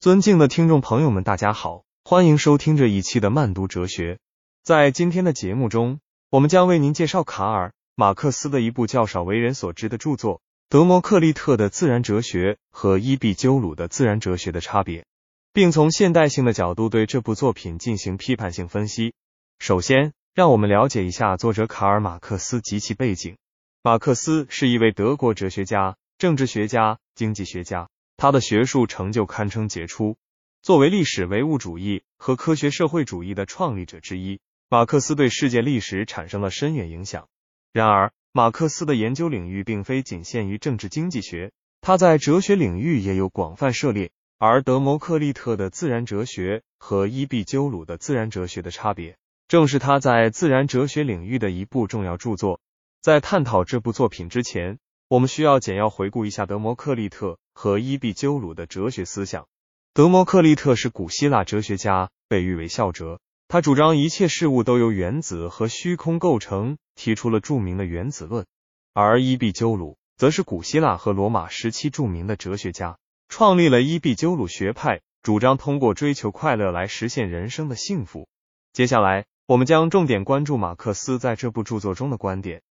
尊敬的听众朋友们，大家好，欢迎收听这一期的慢读哲学。在今天的节目中，我们将为您介绍卡尔·马克思的一部较少为人所知的著作《德谟克利特的自然哲学》和伊壁鸠鲁的自然哲学的差别，并从现代性的角度对这部作品进行批判性分析。首先，让我们了解一下作者卡尔·马克思及其背景。马克思是一位德国哲学家、政治学家、经济学家。他的学术成就堪称杰出。作为历史唯物主义和科学社会主义的创立者之一，马克思对世界历史产生了深远影响。然而，马克思的研究领域并非仅限于政治经济学，他在哲学领域也有广泛涉猎。而德谟克利特的自然哲学和伊壁鸠鲁的自然哲学的差别，正是他在自然哲学领域的一部重要著作。在探讨这部作品之前，我们需要简要回顾一下德谟克利特。和伊壁鸠鲁的哲学思想。德谟克利特是古希腊哲学家，被誉为孝哲。他主张一切事物都由原子和虚空构成，提出了著名的原子论。而伊壁鸠鲁则是古希腊和罗马时期著名的哲学家，创立了伊壁鸠鲁学派，主张通过追求快乐来实现人生的幸福。接下来，我们将重点关注马克思在这部著作中的观点。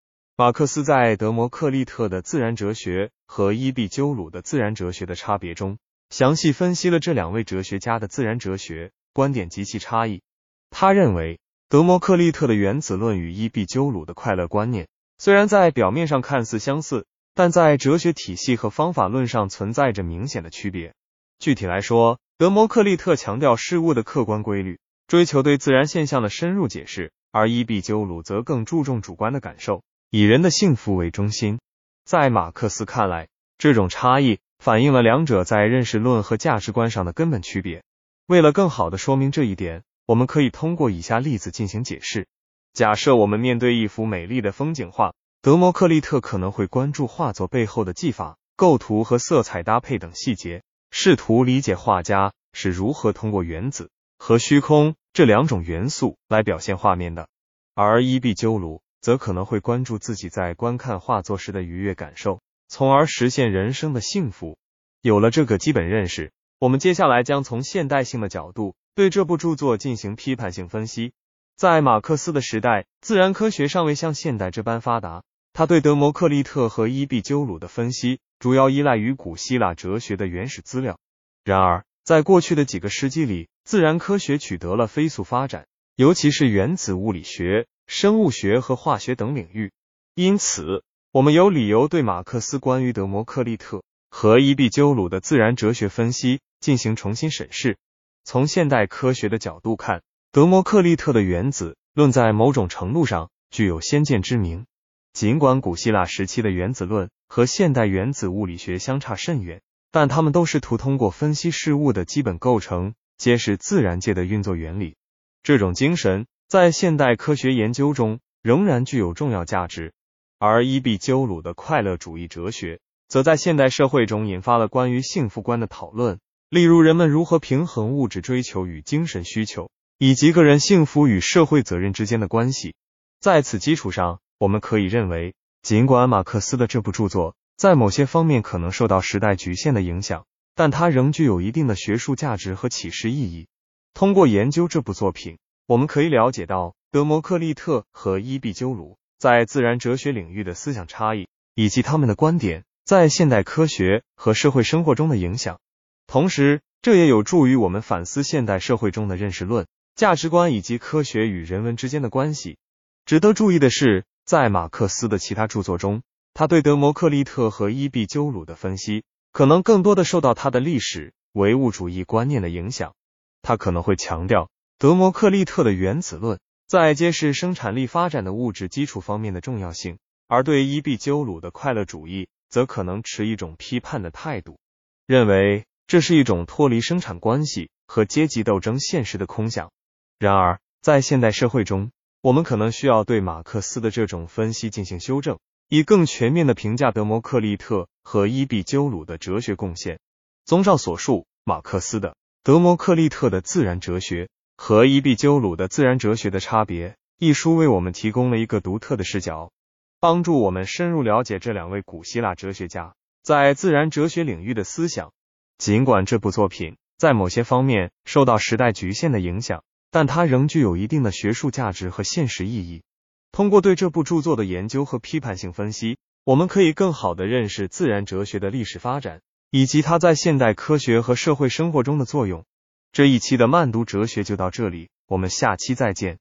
马克思在德谟克利特的自然哲学和伊壁鸠鲁的自然哲学的差别中，详细分析了这两位哲学家的自然哲学观点及其差异。他认为，德谟克利特的原子论与伊壁鸠鲁的快乐观念虽然在表面上看似相似，但在哲学体系和方法论上存在着明显的区别。具体来说，德谟克利特强调事物的客观规律，追求对自然现象的深入解释，而伊壁鸠鲁则更注重主观的感受。以人的幸福为中心，在马克思看来，这种差异反映了两者在认识论和价值观上的根本区别。为了更好的说明这一点，我们可以通过以下例子进行解释。假设我们面对一幅美丽的风景画，德谟克利特可能会关注画作背后的技法、构图和色彩搭配等细节，试图理解画家是如何通过原子和虚空这两种元素来表现画面的。而伊壁鸠鲁。则可能会关注自己在观看画作时的愉悦感受，从而实现人生的幸福。有了这个基本认识，我们接下来将从现代性的角度对这部著作进行批判性分析。在马克思的时代，自然科学尚未像现代这般发达，他对德谟克利特和伊壁鸠鲁的分析主要依赖于古希腊哲学的原始资料。然而，在过去的几个世纪里，自然科学取得了飞速发展，尤其是原子物理学。生物学和化学等领域，因此我们有理由对马克思关于德谟克利特和伊壁鸠鲁的自然哲学分析进行重新审视。从现代科学的角度看，德谟克利特的原子论在某种程度上具有先见之明。尽管古希腊时期的原子论和现代原子物理学相差甚远，但他们都试图通过分析事物的基本构成，揭示自然界的运作原理。这种精神。在现代科学研究中仍然具有重要价值，而伊壁鸠鲁的快乐主义哲学则在现代社会中引发了关于幸福观的讨论，例如人们如何平衡物质追求与精神需求，以及个人幸福与社会责任之间的关系。在此基础上，我们可以认为，尽管马克思的这部著作在某些方面可能受到时代局限的影响，但它仍具有一定的学术价值和启示意义。通过研究这部作品。我们可以了解到德谟克利特和伊壁鸠鲁在自然哲学领域的思想差异，以及他们的观点在现代科学和社会生活中的影响。同时，这也有助于我们反思现代社会中的认识论、价值观以及科学与人文之间的关系。值得注意的是，在马克思的其他著作中，他对德谟克利特和伊壁鸠鲁的分析可能更多的受到他的历史唯物主义观念的影响。他可能会强调。德谟克利特的原子论在揭示生产力发展的物质基础方面的重要性，而对伊壁鸠鲁的快乐主义则可能持一种批判的态度，认为这是一种脱离生产关系和阶级斗争现实的空想。然而，在现代社会中，我们可能需要对马克思的这种分析进行修正，以更全面的评价德谟克利特和伊壁鸠鲁的哲学贡献。综上所述，马克思的《德谟克利特的自然哲学》。和伊壁鸠鲁的自然哲学的差别一书为我们提供了一个独特的视角，帮助我们深入了解这两位古希腊哲学家在自然哲学领域的思想。尽管这部作品在某些方面受到时代局限的影响，但它仍具有一定的学术价值和现实意义。通过对这部著作的研究和批判性分析，我们可以更好地认识自然哲学的历史发展，以及它在现代科学和社会生活中的作用。这一期的慢读哲学就到这里，我们下期再见。